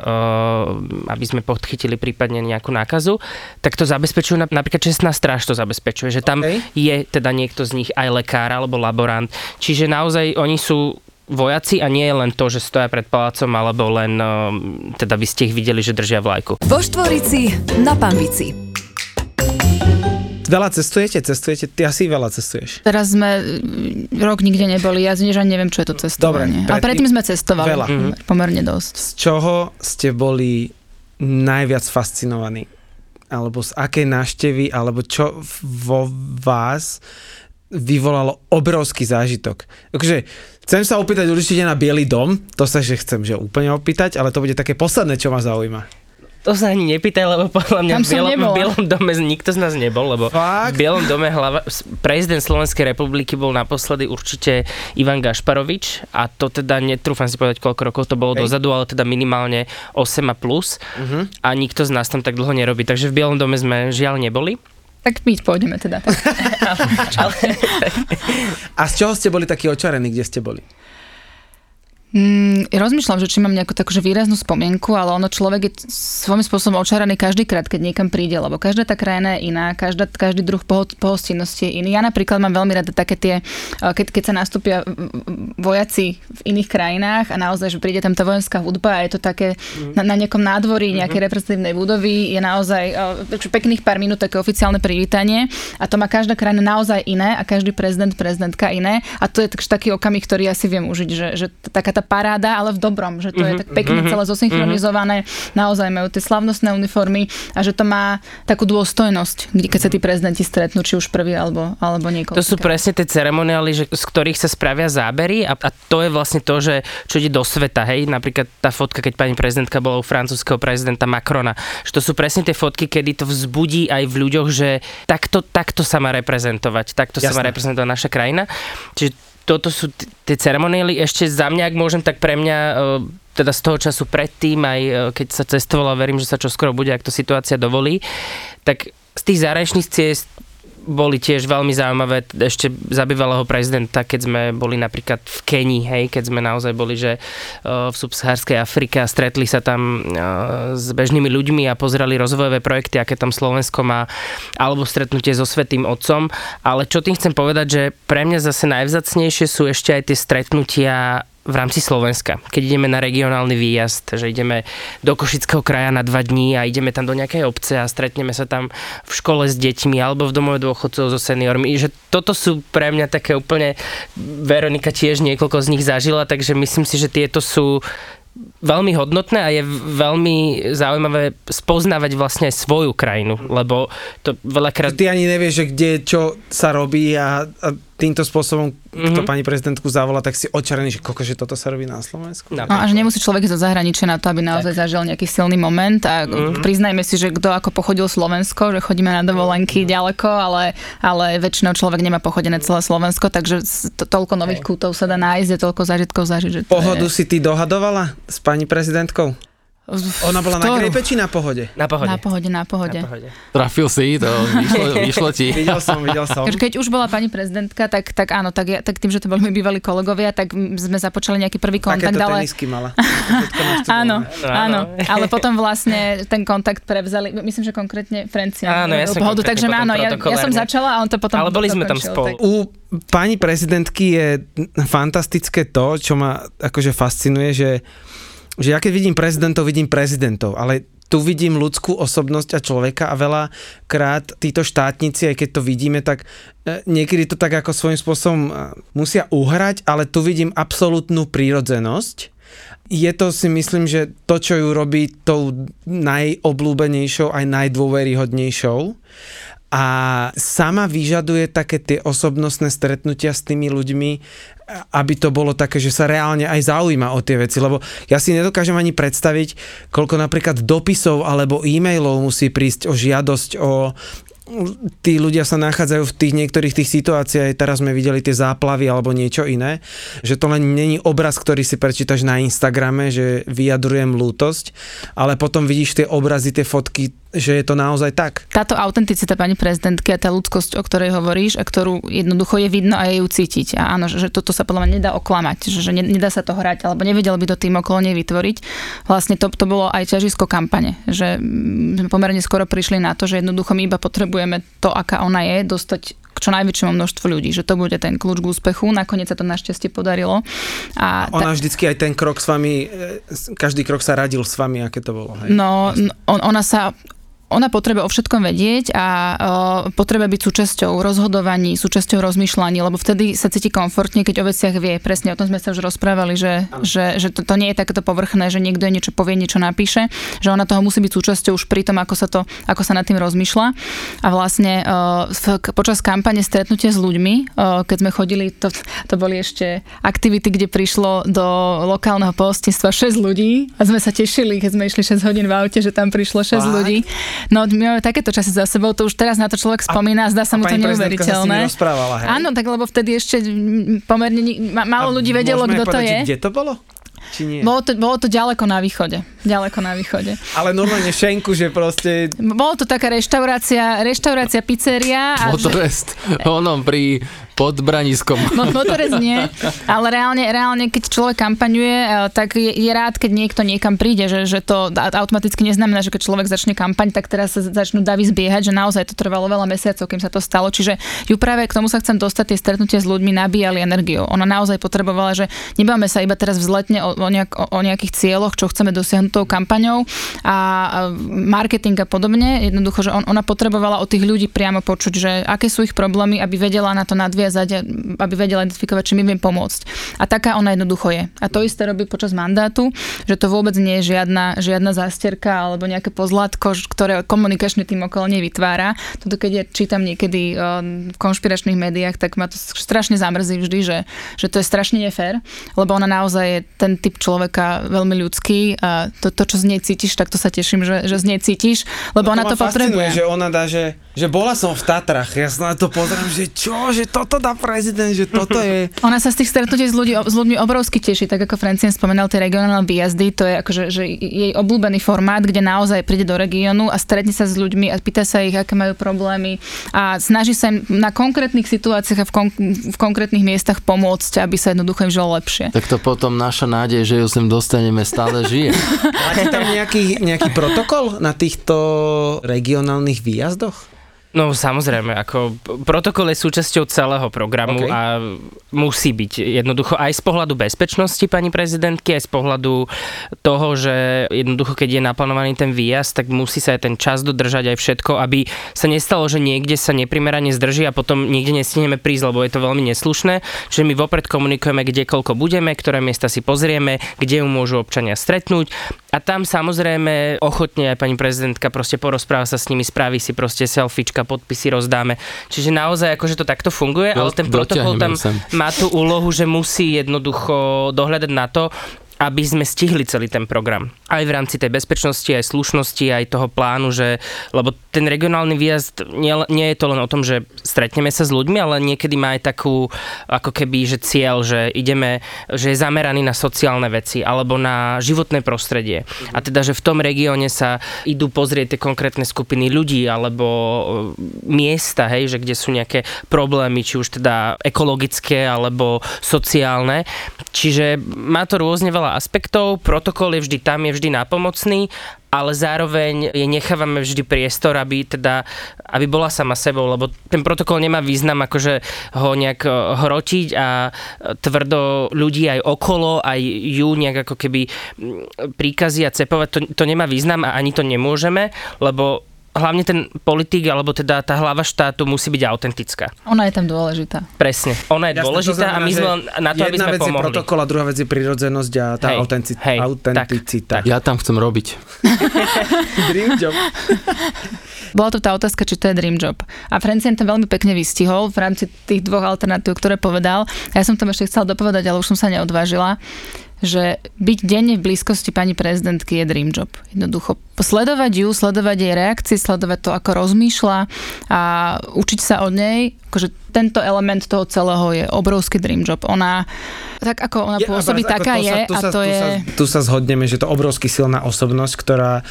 aby sme podchytili prípadne nejakú nákazu, tak to zabezpečujú, nap- napríklad čestná stráž to zabezpečuje, že tam OK. je teda niekto z nich aj lekár alebo laborant. Čiže naozaj oni sú vojaci a nie je len to, že stoja pred palácom alebo len, uh, teda by ste ich videli, že držia vlajku. Vo Štvorici na Pambici. Veľa cestujete? Cestujete? Ty asi veľa cestuješ. Teraz sme mm, rok nikde neboli, ja ani neviem, čo je to cestovanie. Dobre, Ale pred- predtým sme cestovali Veľa. mm pomerne dosť. Z čoho ste boli najviac fascinovaní? Alebo z akej návštevy, alebo čo vo vás vyvolalo obrovský zážitok? Takže chcem sa opýtať určite na Bielý dom, to sa že chcem že úplne opýtať, ale to bude také posledné, čo ma zaujíma. To sa ani nepýtaj, lebo podľa mňa v Bielom, v. Bielom dome nikto z nás nebol, lebo Fakt? v Bielom dome hlava, prezident Slovenskej republiky bol naposledy určite Ivan Gašparovič a to teda netrúfam si povedať, koľko rokov to bolo Hej. dozadu, ale teda minimálne 8 a plus Mhm. a nikto z nás tam tak dlho nerobí. Takže v Bielom dome sme žiaľ neboli. Tak my pôjdeme teda. Tak. [LAUGHS] [LAUGHS] A z čoho ste boli takí očarení, kde ste boli? Mm, rozmýšľam, že či mám nejakú takú výraznú spomienku, ale ono človek je svojím spôsobom očaraný každý krát, keď niekam príde, lebo každá tá krajina je iná, každá, každý druh poho- pohostinnosti je iný. Ja napríklad mám veľmi rada také tie, eh, keď, keď sa nastúpia vojaci v iných krajinách a naozaj, že príde tam tá vojenská hudba a je to také na, na nejakom nádvorí nejakej reprezentatívnej budovy, je naozaj takže pekných pár minút také oficiálne privítanie a to má každá krajina naozaj iné a každý prezident, prezidentka iné a to je taký okamih, ktorý ja si viem užiť, že, že taká tá paráda, ale v dobrom, že to je tak pekne celé zosynchronizované, naozaj majú tie slavnostné uniformy a že to má takú dôstojnosť, kde- keď sa tí prezidenti stretnú, či už prvý alebo, alebo niekoľko. To sú presne tie ceremoniály, že, z ktorých sa spravia zábery a, a to je vlastne to, že čo ide do sveta, hej, napríklad tá fotka, keď pani prezidentka bola u francúzského prezidenta Macrona, že to sú presne tie fotky, kedy to vzbudí aj v ľuďoch, že takto, takto sa má reprezentovať, takto sa má Jasné. reprezentovať naša krajina. Čiže toto sú t- tie ceremoniály, ešte za mňa, ak môžem, tak pre mňa e, teda z toho času predtým, aj e, keď sa cestovalo, verím, že sa čoskoro bude, ak to situácia dovolí, tak z tých zahraničných ciest boli tiež veľmi zaujímavé ešte za bývalého prezidenta, keď sme boli napríklad v Kenii, hej, keď sme naozaj boli, že uh, v subsahárskej Afrike a stretli sa tam uh, s bežnými ľuďmi a pozerali rozvojové projekty, aké tam Slovensko má, alebo stretnutie so Svetým Otcom. Ale čo tým chcem povedať, že pre mňa zase najvzacnejšie sú ešte aj tie stretnutia v rámci Slovenska. Keď ideme na regionálny výjazd, že ideme do Košického kraja na dva dní a ideme tam do nejakej obce a stretneme sa tam v škole s deťmi alebo v domove dôchodcov so seniormi. Že toto sú pre mňa také úplne... Veronika tiež niekoľko z nich zažila, takže myslím si, že tieto sú veľmi hodnotné a je veľmi zaujímavé spoznávať vlastne aj svoju krajinu, lebo to veľakrát... Ty ani nevieš, že kde čo sa robí a, a týmto spôsobom, mm-hmm. kto pani prezidentku zavolá, tak si očarený, že koko, že toto sa robí na Slovensku. No. A že nemusí človek zo zahraničia na to, aby naozaj zažil nejaký silný moment a Mhm. priznajme si, že kto ako pochodil Slovensko, že chodíme na dovolenky ďaleko, ale, ale väčšinou človek nemá pochodené celé Slovensko, takže to, toľko nových kútov sa dá nájsť, je toľko zážitkov zažiť. Že to Pohodu je... si ty dohadovala s pani prezidentkou? Ona bola na Ktorú? grepe či na pohode? Na pohode. Na pohode, na pohode. Na pohode. Trafil si, to vyšlo, [LAUGHS] vyšlo ti. Videl som, videl som. Keď už bola pani prezidentka, tak, tak áno, tak, ja, tak tým, že to boli moji bývalí kolegovia, tak sme započali nejaký prvý kontakt, Takéto ale... tenisky mala. [LAUGHS] Áno, Áno. ale potom vlastne ten kontakt prevzali, myslím, že konkrétne Francia. Áno, ja som pohodu, takže áno, ja, ja som začala a on to potom Ale boli sme tam spolu. tak- U pani prezidentky je fantastické to, čo ma akože fascinuje, že, že ja keď vidím prezidentov, vidím prezidentov, ale tu vidím ľudskú osobnosť a človeka a veľakrát títo štátnici, aj keď to vidíme, tak e, niekedy to tak ako svojím spôsobom e, musia uhrať, ale tu vidím absolútnu prírodzenosť. Je to si myslím, že to, čo ju robí tou najobľúbenejšou aj najdôveryhodnejšou a sama vyžaduje také tie osobnostné stretnutia s tými ľuďmi, aby to bolo také, že sa reálne aj zaujíma o tie veci, lebo ja si nedokážem ani predstaviť, koľko napríklad dopisov alebo e-mailov musí prísť o žiadosť o tí ľudia sa nachádzajú v tých niektorých tých situáciách, teraz sme videli tie záplavy alebo niečo iné, že to len není obraz, ktorý si prečítaš na Instagrame, že vyjadrujem lútosť, ale potom vidíš tie obrazy, tie fotky, že je to naozaj tak. Táto autenticita pani prezidentky a tá ľudskosť, o ktorej hovoríš a ktorú jednoducho je vidno a je ju cítiť. A áno, že, toto sa podľa mňa nedá oklamať, že, že ne- nedá sa to hrať, alebo nevedel by to tým okolo nej vytvoriť. Vlastne to, to bolo aj ťažisko kampane, že mm, sme pomerne skoro prišli na to, že jednoducho my iba potrebujeme to, aká ona je, dostať k čo najväčšiemu množstvu ľudí, že to bude ten kľúč k úspechu. Nakoniec sa to našťastie podarilo. A Ona vždycky aj ten krok s vami, e, každý krok sa radil s vami, aké to bolo. Hej. No, on, ona sa ona potrebuje o všetkom vedieť a uh, potrebuje byť súčasťou rozhodovaní, súčasťou rozmýšľaní, lebo vtedy sa cíti komfortne, keď o veciach vie. Presne o tom sme sa už rozprávali, že, že, že to, to nie je takéto povrchné, že niekto je niečo povie, niečo napíše, že ona toho musí byť súčasťou už pri tom, ako sa, to, ako sa nad tým rozmýšľa. A vlastne uh, v, počas kampane stretnutia s ľuďmi, uh, keď sme chodili, to, to boli ešte aktivity, kde prišlo do lokálneho pohostinstva 6 ľudí a sme sa tešili, keď sme išli 6 hodín v aute, že tam prišlo 6 Fakt? ľudí. No my máme takéto časy za sebou, to už teraz na to človek spomína a zdá sa mu to neuveriteľné. Áno, tak lebo vtedy ešte pomerne málo ľudí vedelo, kto to je. Kde to bolo? Či nie? Bolo to, bolo to ďaleko na východe. Ďaleko na východe. Ale normálne šenku, že proste... Bolo to taká reštaurácia, reštaurácia pizzeria. A Motorest, že... onom pri pod Braniskom. Mo- motorec nie, ale reálne, reálne keď človek kampaňuje, e, tak je, je rád, keď niekto niekam príde, že, že to automaticky neznamená, že keď človek začne kampaň, tak teraz sa začnú davy zbiehať, že naozaj to trvalo veľa mesiacov, kým sa to stalo. Čiže ju práve k tomu sa chcem dostať, tie stretnutie s ľuďmi nabíjali energiu. Ona naozaj potrebovala, že nebáme sa iba teraz vzletne o, o, nejak, o, o nejakých cieľoch, čo chceme dosiahnuť tou kampaňou a marketing a podobne. Jednoducho, že on, ona potrebovala od tých ľudí priamo počuť, že aké sú ich problémy, aby vedela na to nadviazať nadviazať, aby vedela identifikovať, či mi viem pomôcť. A taká ona jednoducho je. A to isté robí počas mandátu, že to vôbec nie je žiadna, žiadna zásterka alebo nejaké pozlátko, ktoré komunikačný tým okolo nej vytvára. Toto keď ja čítam niekedy v konšpiračných médiách, tak ma to strašne zamrzí vždy, že, že to je strašne nefér, lebo ona naozaj je ten typ človeka veľmi ľudský a to, to čo z nej cítiš, tak to sa teším, že, že z nej cítiš, lebo no to ona to potrebuje. že ona dá, že, že bola som v Tatrach, ja sa na to pozriem, že čo, že toto dá prezident, že toto je... Ona sa z tých stretnutí s, ľudí, s ľuďmi obrovsky teší, tak ako Francien spomenal tie regionálne výjazdy, to je akože že jej obľúbený formát, kde naozaj príde do regiónu a stretne sa s ľuďmi a pýta sa ich, aké majú problémy a snaží sa im na konkrétnych situáciách a v, kon- v konkrétnych miestach pomôcť, aby sa jednoducho im žilo lepšie. Tak to potom naša nádej, že ju sem dostaneme, stále žije. Máte tam nejaký, nejaký protokol na týchto regionálnych výjazdoch? No samozrejme, ako protokol je súčasťou celého programu okay. a musí byť jednoducho aj z pohľadu bezpečnosti pani prezidentky, aj z pohľadu toho, že jednoducho keď je naplánovaný ten výjazd, tak musí sa aj ten čas dodržať aj všetko, aby sa nestalo, že niekde sa neprimerane zdrží a potom niekde nestihneme prísť, lebo je to veľmi neslušné. Čiže my vopred komunikujeme, kde koľko budeme, ktoré miesta si pozrieme, kde ju môžu občania stretnúť a tam samozrejme ochotne aj pani prezidentka proste porozpráva sa s nimi, spraví si proste selfiečka, podpisy rozdáme. Čiže naozaj akože to takto funguje, Do, ale ten protokol tam sem. má tú úlohu, že musí jednoducho dohľadať na to, aby sme stihli celý ten program. Aj v rámci tej bezpečnosti, aj slušnosti, aj toho plánu, že, lebo ten regionálny výjazd nie, nie je to len o tom, že stretneme sa s ľuďmi, ale niekedy má aj takú, ako keby, že cieľ, že ideme, že je zameraný na sociálne veci alebo na životné prostredie. A teda, že v tom regióne sa idú pozrieť tie konkrétne skupiny ľudí alebo e, miesta, hej, že kde sú nejaké problémy, či už teda ekologické alebo sociálne. Čiže má to rôzne veľa veľa aspektov, protokol je vždy tam, je vždy nápomocný, ale zároveň je nechávame vždy priestor, aby teda, aby bola sama sebou, lebo ten protokol nemá význam akože ho nejak eh, hrotiť a tvrdo ľudí aj okolo, aj ju nejak ako keby príkazy a cepovať, to, to nemá význam a ani to nemôžeme, lebo hlavne ten politik, alebo teda tá hlava štátu musí byť autentická. Ona je tam dôležitá. Presne. Ona je Jasne, dôležitá znamená, a my sme na to, aby sme vec pomohli. je protokol a druhá vec je prirodzenosť a tá hej, autenticita. Hej, autenticita. Tak, tak. Ja tam chcem robiť. [LAUGHS] [LAUGHS] Dream job. Bola to tá otázka, či to je dream job. A Francien to veľmi pekne vystihol v rámci tých dvoch alternatív, ktoré povedal. Ja som tam ešte chcel dopovedať, ale už som sa neodvážila že byť denne v blízkosti pani prezidentky je dream job. Jednoducho sledovať ju, sledovať jej reakcie, sledovať to, ako rozmýšľa a učiť sa od nej. Akože tento element toho celého je obrovský dream job. Ona, tak ako ona je, pôsobí, taká je sa, a to tu je... Sa, tu sa zhodneme, že to obrovsky silná osobnosť, ktorá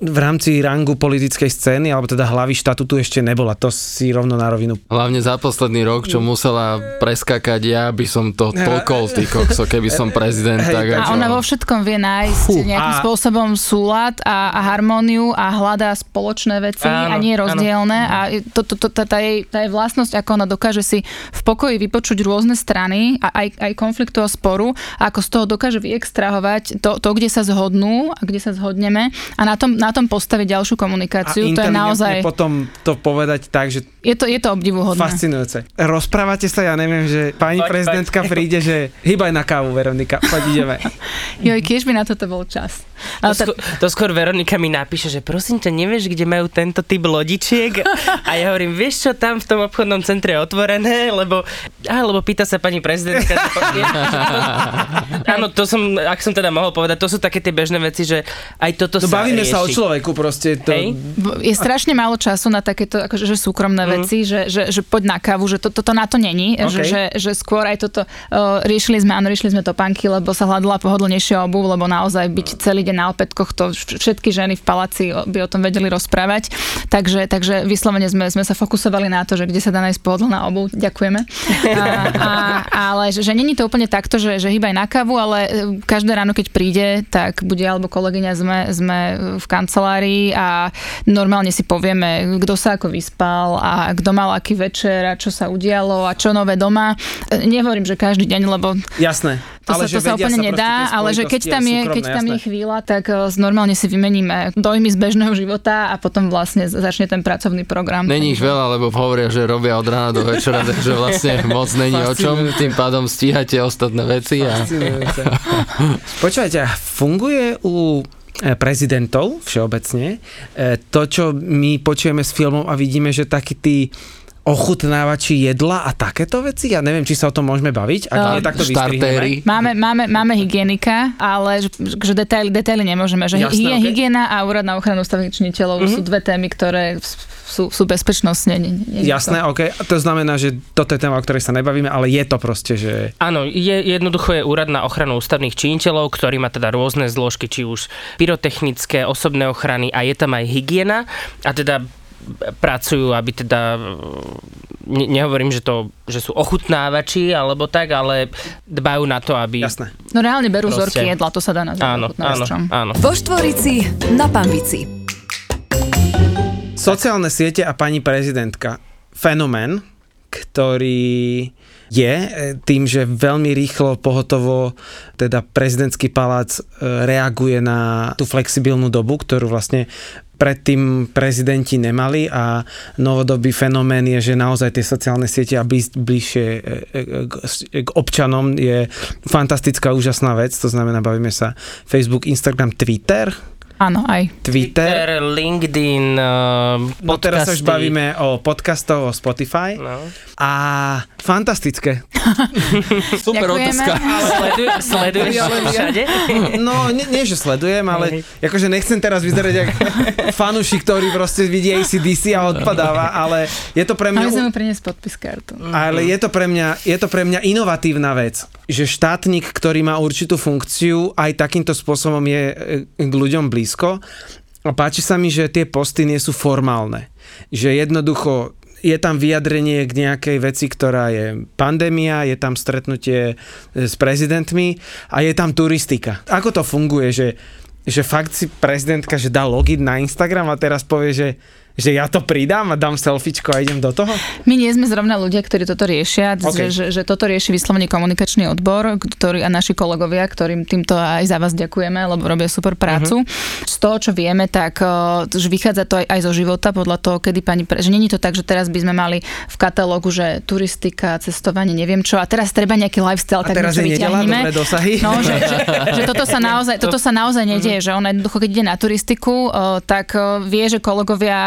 v rámci rangu politickej scény, alebo teda hlavy štátu tu ešte nebola. To si rovno na rovinu. Hlavne za posledný rok, čo musela preskakať, ja by som to tolkol, ty kokso, keby som [LAUGHS] prezident. Hey, tak a ona vo všetkom vie nájsť Fú, nejakým a... spôsobom súlad a, a harmóniu a hľadá spoločné veci áno, a nie rozdielne. Áno. A to, to, to, tá, tá, jej, tá jej vlastnosť, ako ona dokáže si v pokoji vypočuť rôzne strany a aj, aj konfliktu a sporu a ako z toho dokáže vyextrahovať to, to, kde sa zhodnú a kde sa zhodneme a na tom, na na tom postaviť ďalšiu A komunikáciu, to je naozaj, potom to povedať tak, že je to, je to obdivuhodné. fascinujúce. Rozprávate sa, ja neviem, že pani Poď, prezidentka príde, že hýbaj na kávu, Veronika, poď ideme. [LAUGHS] Joj, kiež by na toto bol čas. Ale To, skôr, to skôr Veronika mi napíše, že prosím ťa, nevieš, kde majú tento typ lodičiek? A ja hovorím, vieš čo, tam v tom obchodnom centre je otvorené, lebo, á, lebo pýta sa pani prezidentka. [LAUGHS] Áno, to som, ak som teda mohol povedať, to sú také tie bežné veci, že aj toto No sa bavíme rieši. sa o človeku proste. To, Hej. je strašne málo času na takéto akože, že súkromné Mhm. veci, že, že, že poď na kávu, že to, toto na to není, OK. že, že, že skôr aj toto uh, riešili sme, áno, riešili sme topánky, lebo sa hľadala pohodlnejšia obuv, lebo naozaj byť celý deň na opätkoch, to vš- všetky ženy v paláci by o tom vedeli rozprávať. Takže, takže vyslovene sme, sme sa fokusovali na to, že kde sa dá nájsť pohodlná obuv. Ďakujeme. A, a, ale že, že není to úplne takto, že, že hýbaj na kávu, ale e, každé ráno, keď príde, tak bude alebo kolegyňa sme, sme v kancelárii a normálne si povieme, kto sa ako vyspal a kto mal aký večer a čo sa udialo a čo nové doma. E, Nehovorím, že každý deň, lebo Jasné. To sa, to sa úplne proste nedá, ale že keď tam je, súkromné, keď tam je chvíľa, tak e, normálne si vymeníme dojmy z bežného života a potom vlastne začne ten pracovný program. Není ich veľa, lebo hovoria, že robia od rána do večera, [LAUGHS] takže vlastne moc není o čom, tým pádom stíhate ostatné veci a. [LAUGHS] Počúvajte, funguje u e, prezidentov všeobecne e, to, čo my počujeme z filmov a vidíme, že takí tí ochutnávači jedla a takéto veci? Ja neviem, či sa o tom môžeme baviť, ak nie, tak to. Máme, máme, máme hygienika, ale že, že detaily, detaily nemôžeme. Že Jasné, Jasné, ok. hygiena a úrad na ochranu ústavných činiteľov mm-hmm. sú dve témy, ktoré sú, sú bezpečnostne. Nie, nie, nie Jasné, ok. A to znamená, že toto je téma, o ktorej sa nebavíme, ale je to proste, že... Áno, je, jednoducho je úrad na ochranu ústavných činiteľov, ktorý má teda rôzne zložky, či už pyrotechnické, osobné ochrany a je tam aj hygiena a teda pracujú, aby teda ne, nehovorím, že, to, že sú ochutnávači alebo tak, ale dbajú na to, aby... Jasné. No reálne berú Proste. vzorky jedla, to sa dá nazvať. Áno, áno, áno. Vo Štvorici na Pambici. Sociálne siete a pani prezidentka. Fenomén, ktorý je e, tým, že veľmi rýchlo, pohotovo teda prezidentský palác e, reaguje na tú flexibilnú dobu, ktorú vlastne predtým prezidenti nemali a novodobý fenomén je, že naozaj tie sociálne siete a bližšie e, e, k, k občanom je fantastická, úžasná vec. To znamená, bavíme sa Facebook, Instagram, Twitter. Áno, aj. Twitter. Twitter, LinkedIn, uh, No teraz sa už podcasty. bavíme o podcastoch, o Spotify No. a fantastické. [LAUGHS] super Ďakujeme. otázka. Sleduj, sleduješ [LAUGHS] všade? No, nie, nie že sledujem, ale akože nechcem teraz vyzerať ako [LAUGHS] fanušik, ktorý proste vidí ACDC a odpadáva, ale je to pre mňa... Mali sme priniesť podpis kartu. Ale je to, pre mňa, je to pre mňa inovatívna vec, že štátnik, ktorý má určitú funkciu, aj takýmto spôsobom je e, k ľuďom blízko. A páči sa mi, že tie posty nie sú formálne. Že jednoducho je tam vyjadrenie k nejakej veci, ktorá je pandémia, je tam stretnutie e, s prezidentmi a je tam turistika. Ako to funguje, že, že fakt si prezidentka, že dá login na Instagram a teraz povie, že že ja to pridám a dám selfiečko a idem do toho? My nie sme zrovna ľudia, ktorí toto riešia, OK. že, že, že toto rieši vyslovene komunikačný odbor, ktorý a naši kolegovia, ktorým týmto aj za vás ďakujeme, lebo robia super prácu. Uh-huh. Z toho, čo vieme, tak uh, že vychádza to aj, aj zo života, podľa toho, kedy pani, pre... že není to tak, že teraz by sme mali v katalógu, že turistika, cestovanie, neviem čo, a teraz treba nejaký lifestyle, A tak teraz nedela, vyťahneme. dosahy. No, že, že, že toto sa [LAUGHS] naozaj, toto sa naozaj nedieje, že ona jednoducho, keď ide na turistiku, uh, tak uh, vie, že kolegovia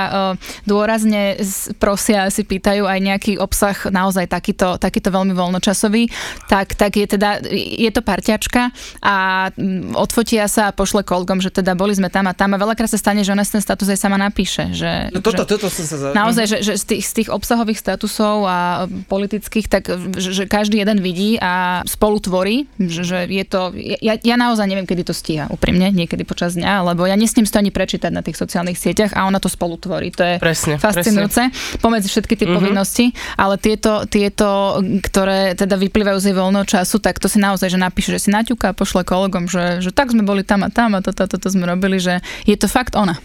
dôrazne s- prosia, si pýtajú aj nejaký obsah naozaj takýto, takýto veľmi voľnočasový, tak, tak je teda, je to parťačka a mm, odfotia sa a pošle kolegom, že teda boli sme tam a tam a veľakrát sa stane, že ona ten status aj sama napíše. Že, No toto, že, toto som sa... Za... Naozaj, že, že z, tých, z tých obsahových statusov a politických, tak že, že každý jeden vidí a spolu tvorí, že, že je to, ja, ja naozaj neviem, kedy to stíha, úprimne, niekedy počas dňa, lebo ja si to ani prečítať na tých sociálnych sieťach a ona to spolu tvorí. To je Presne, fascinujúce, pomedzi všetky tie Mhm. povinnosti, ale tieto, tieto, ktoré teda vyplývajú z jej voľného času, tak to si naozaj, že napíše, že si naťuká a pošle kolegom, že, že tak sme boli tam a tam a toto, toto sme robili, že je to fakt ona.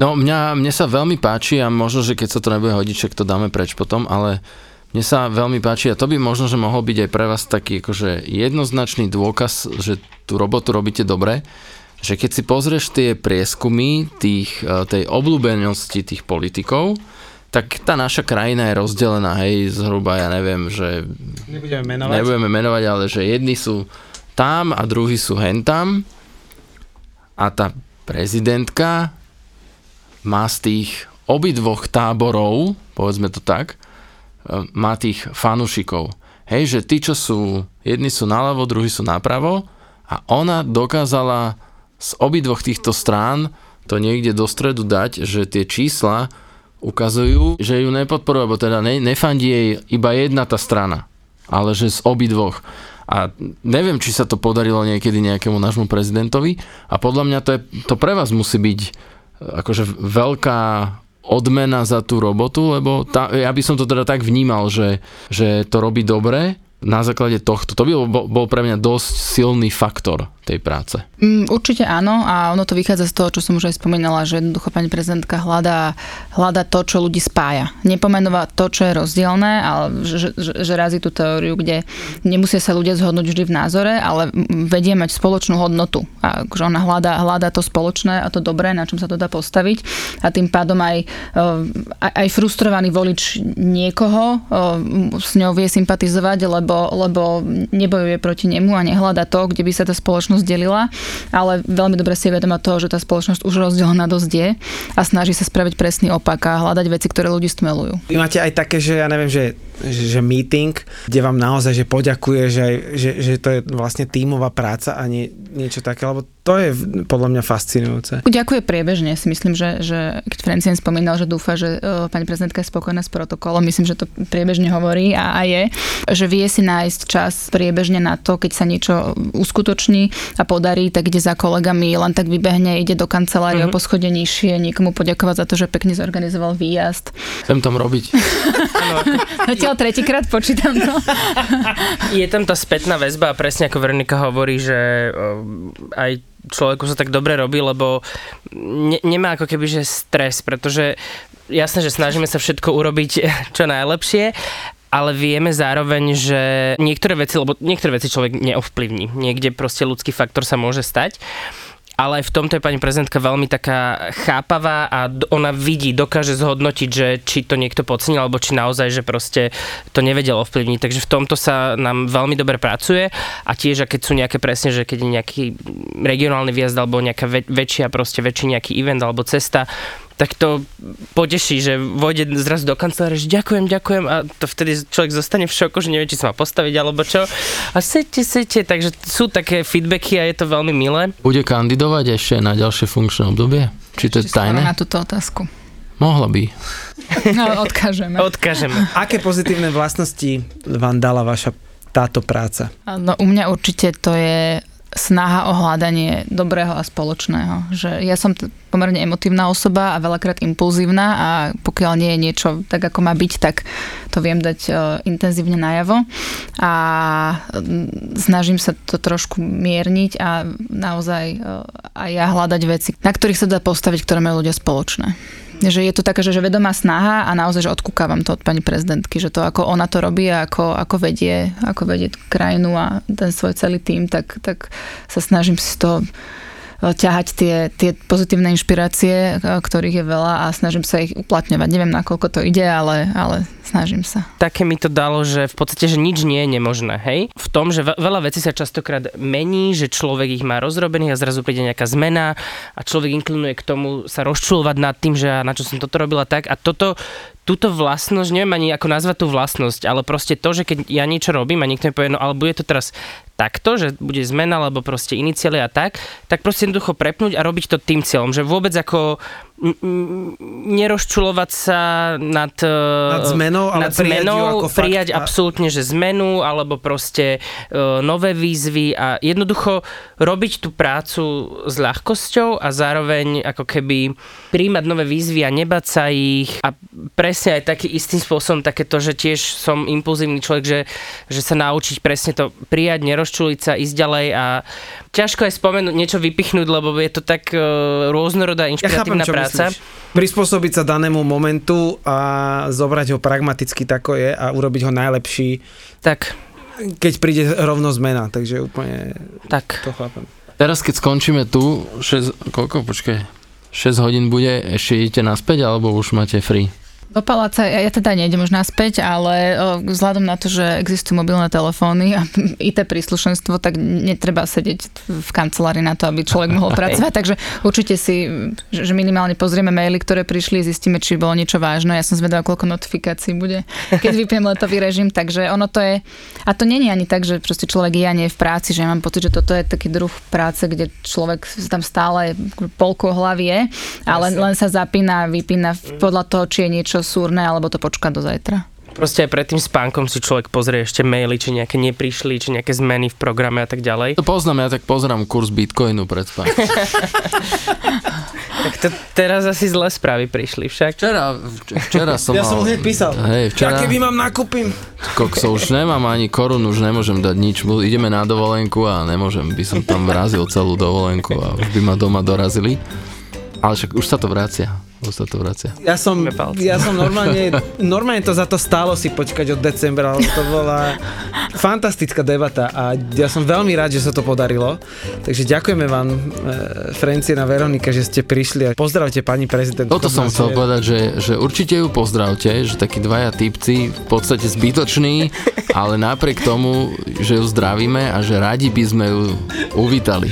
No mňa, mne sa veľmi páči a možno, že keď sa to nebude hodiť, však to dáme preč potom, ale mne sa veľmi páči a to by možno, že mohol byť aj pre vás taký akože jednoznačný dôkaz, že tú robotu robíte dobre, že keď si pozrieš tie prieskumy tých, e, tej obľúbenosti tých politikov, tak tá naša krajina je rozdelená, hej, zhruba, ja neviem, že Nebudeme menovať. nebudeme menovať, ale že jedni sú tam a druhí sú hentam a tá prezidentka má z tých obidvoch táborov, povedzme to tak, e, má tých fanúšikov. Hej, že tí, čo sú, jedni sú naľavo, druhí sú napravo a ona dokázala z obidvoch týchto strán to niekde do stredu dať, že tie čísla ukazujú, že ju nepodporujú, alebo teda ne, nefandí jej iba jedna tá strana, ale že z obidvoch. A neviem, či sa to podarilo niekedy nejakému nášmu prezidentovi a podľa mňa to, je, to pre vás musí byť e, akože veľká odmena za tú robotu, lebo tá, ja by som to teda tak vnímal, že, že to robí dobre na základe tohto. To by bol, bol pre mňa dosť silný faktor tej práce. Mm, určite áno a ono to vychádza z toho, čo som už aj spomínala, že jednoducho pani prezidentka hľadá, hľadá to, čo ľudí spája. Nepomenúva to, čo je rozdielne, ale že, že, že razí tú teóriu, kde nemusia sa ľudia zhodnúť vždy v názore, ale vedie mať spoločnú hodnotu. A že ona hľadá, hľadá to spoločné a to dobré, na čom sa to dá postaviť a tým pádom aj, eh, aj, frustrovaný volič niekoho eh, s ňou vie sympatizovať, lebo, lebo nebojuje proti nemu a nehľada to, kde by sa tá spoločnosť delila, ale veľmi dobre si je vedomá toho, že tá spoločnosť už rozdelená dosť je a snaží sa spraviť presný opak a hľadať veci, ktoré ľudí stmelujú. Vy máte aj také, že ja neviem, že, že, že meeting, kde vám naozaj že poďakuje, že, že, že to je vlastne tímová práca a nie, niečo také, lebo to je podľa mňa fascinujúce. Ďakujem priebežne. Si myslím, že, že keď Francien spomínal, že dúfa, že uh, pani prezidentka je spokojná s protokolom, myslím, že to priebežne hovorí a, a je, že vie si nájsť čas priebežne na to, keď sa niečo uskutoční a podarí, tak ide za kolegami, len tak vybehne, ide do kancelárie mm-hmm. o poschodie nižšie, niekomu poďakovať za to, že pekne zorganizoval výjazd. Chcem tam robiť. [LAUGHS] Zatiaľ tretíkrát počítam to. Je tam tá spätná väzba a presne ako Veronika hovorí, že uh, aj človeku sa tak dobre robí, lebo ne, nemá ako keby že stres, pretože jasné, že snažíme sa všetko urobiť [LAUGHS] čo najlepšie, ale vieme zároveň, že niektoré veci, lebo niektoré veci človek neovplyvní. Niekde proste ľudský faktor sa môže stať ale v tomto je pani prezidentka veľmi taká chápavá a ona vidí, dokáže zhodnotiť, že či to niekto podcenil, alebo či naozaj, že proste to nevedel ovplyvniť. Takže v tomto sa nám veľmi dobre pracuje a tiež, keď sú nejaké presne, že keď je nejaký regionálny výjazd alebo nejaká väčšia, proste väčší nejaký event alebo cesta, tak to poteší, že vojde zrazu do kancelárie, že ďakujem, ďakujem a to vtedy človek zostane v šoku, že nevie, či sa má postaviť alebo čo. A sete, sete, takže sú také feedbacky a je to veľmi milé. Bude kandidovať ešte na ďalšie funkčné obdobie? Či to je tajné? na túto otázku. Mohla by. No, odkážeme. Odkážeme. [LAUGHS] Aké pozitívne vlastnosti vám dala vaša táto práca? No u mňa určite to je snaha o hľadanie dobrého a spoločného. Že ja som t- pomerne emotívna osoba a veľakrát impulzívna a pokiaľ nie je niečo tak, ako má byť, tak to viem dať uh, intenzívne najavo a mm, snažím sa to trošku mierniť a naozaj uh, aj ja hľadať veci, na ktorých sa dá postaviť, ktoré majú ľudia spoločné že je to taká, že, že vedomá snaha a naozaj, že odkúkávam to od pani prezidentky, že to ako ona to robí a ako, ako vedie, ako vedie krajinu a ten svoj celý tým, tak, tak sa snažím si to ťahať tie, tie pozitívne inšpirácie, ktorých je veľa a snažím sa ich uplatňovať. Neviem, nakoľko to ide, ale, ale snažím sa. Také mi to dalo, že v podstate, že nič nie je nemožné, hej? V tom, že veľa vecí sa častokrát mení, že človek ich má rozrobených a zrazu príde nejaká zmena a človek inklinuje k tomu sa rozčulovať nad tým, že na čo som toto robila tak a toto túto vlastnosť, neviem ani ako nazvať tú vlastnosť, ale proste to, že keď ja niečo robím a niekto mi povie, no ale bude to teraz takto, že bude zmena, alebo proste iniciály a tak, tak proste jednoducho prepnúť a robiť to tým cieľom, že vôbec ako nerozčulovať sa nad, nad zmenou, ale nad zmenou, prijať, prijať a... absolútne, že zmenu, alebo proste uh, nové výzvy a jednoducho robiť tú prácu s ľahkosťou a zároveň ako keby príjmať nové výzvy a nebať sa ich a presne aj taký istým spôsobom takéto, že tiež som impulzívny človek, že, že sa naučiť presne to prijať, nerozčuliť sa, ísť ďalej a ťažko je spomenúť, niečo vypichnúť, lebo je to tak uh, rôznorodá, inšpiratívna ja chápem, práca. Myslíš. Prispôsobiť sa danému momentu a zobrať ho pragmaticky tako je a urobiť ho najlepší. Tak. Keď príde rovno zmena, takže úplne tak. to chápem. Teraz keď skončíme tu, 6, koľko, počkaj, 6 hodín bude, ešte idete naspäť, alebo už máte free? Do paláca, ja, ja teda nejdem už naspäť, ale vzhľadom na to, že existujú mobilné telefóny a [LAUGHS] IT príslušenstvo, tak netreba sedieť v kancelárii na to, aby človek mohol [LAUGHS] pracovať. Takže určite si, že minimálne pozrieme maily, ktoré prišli, zistíme, či bolo niečo vážne. Ja som zvedavá, koľko notifikácií bude, [LAUGHS] keď vypiem letový režim. Takže ono to je, a to není ani tak, že proste človek je a nie je v práci, že ja mám pocit, že toto je taký druh práce, kde človek tam stále polku hlavy je, ale len sa zapína vypína podľa toho, či je niečo súrne, alebo to počká do zajtra. Proste aj pred tým spánkom si človek pozrie ešte maily, či nejaké neprišli, či nejaké zmeny v programe a tak ďalej. To poznám, ja tak pozerám kurz Bitcoinu pred spánkom. [LAUGHS] Tak to teraz asi zlé správy prišli však. Včera, včera som Ja mal... som hneď písal. Hej, včera... Ja keby mám nakúpim. Kokso, už nemám ani korunu, už nemôžem dať nič. Ideme na dovolenku a nemôžem, by som tam vrazil celú dovolenku a už by ma doma dorazili. Ale však už sa to vracia. Už sa to vracia. Ja som, ja som normálne, normálne to za to stálo si počkať od decembra, lebo to bola fantastická debata a ja som veľmi rád, že sa to podarilo. Takže ďakujeme vám, e, Frencina Veronika, že ste prišli a pozdravte pani prezidentku. Toto som chcel povedať, že, že určite ju pozdravte, že takí dvaja typci, v podstate zbytoční, ale napriek tomu, že ju zdravíme a že radi by sme ju uvítali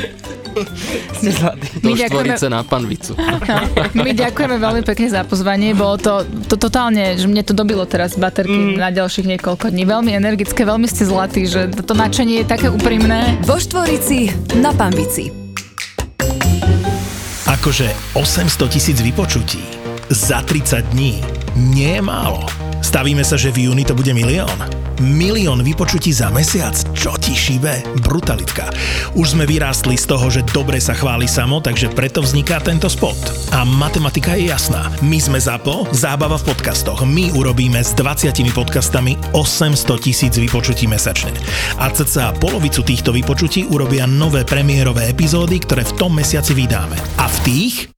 ďakujeme, štvorice na panvicu. [LAUGHS] my ďakujeme veľmi pekne za pozvanie, bolo to, to totálne, že mne to dobilo teraz baterky na ďalších niekoľko dní. Veľmi energické, veľmi ste zlatí, že to nadšenie je také úprimné. Vo Štvorici na Pambici. Akože 800 tisíc vypočutí za 30 dní nie je málo. Stavíme sa, že v júni to bude milión. Milión vypočutí za mesiac? Čo ti šíbe? Brutalitka. Už sme vyrástli z toho, že dobre sa chváli samo, takže preto vzniká tento spot. A matematika je jasná. My sme ZAPO, zábava v podcastoch. My urobíme s 20 podcastami 800 tisíc vypočutí mesačne. A cca polovicu týchto vypočutí urobia nové premiérové epizódy, ktoré v tom mesiaci vydáme. A v tých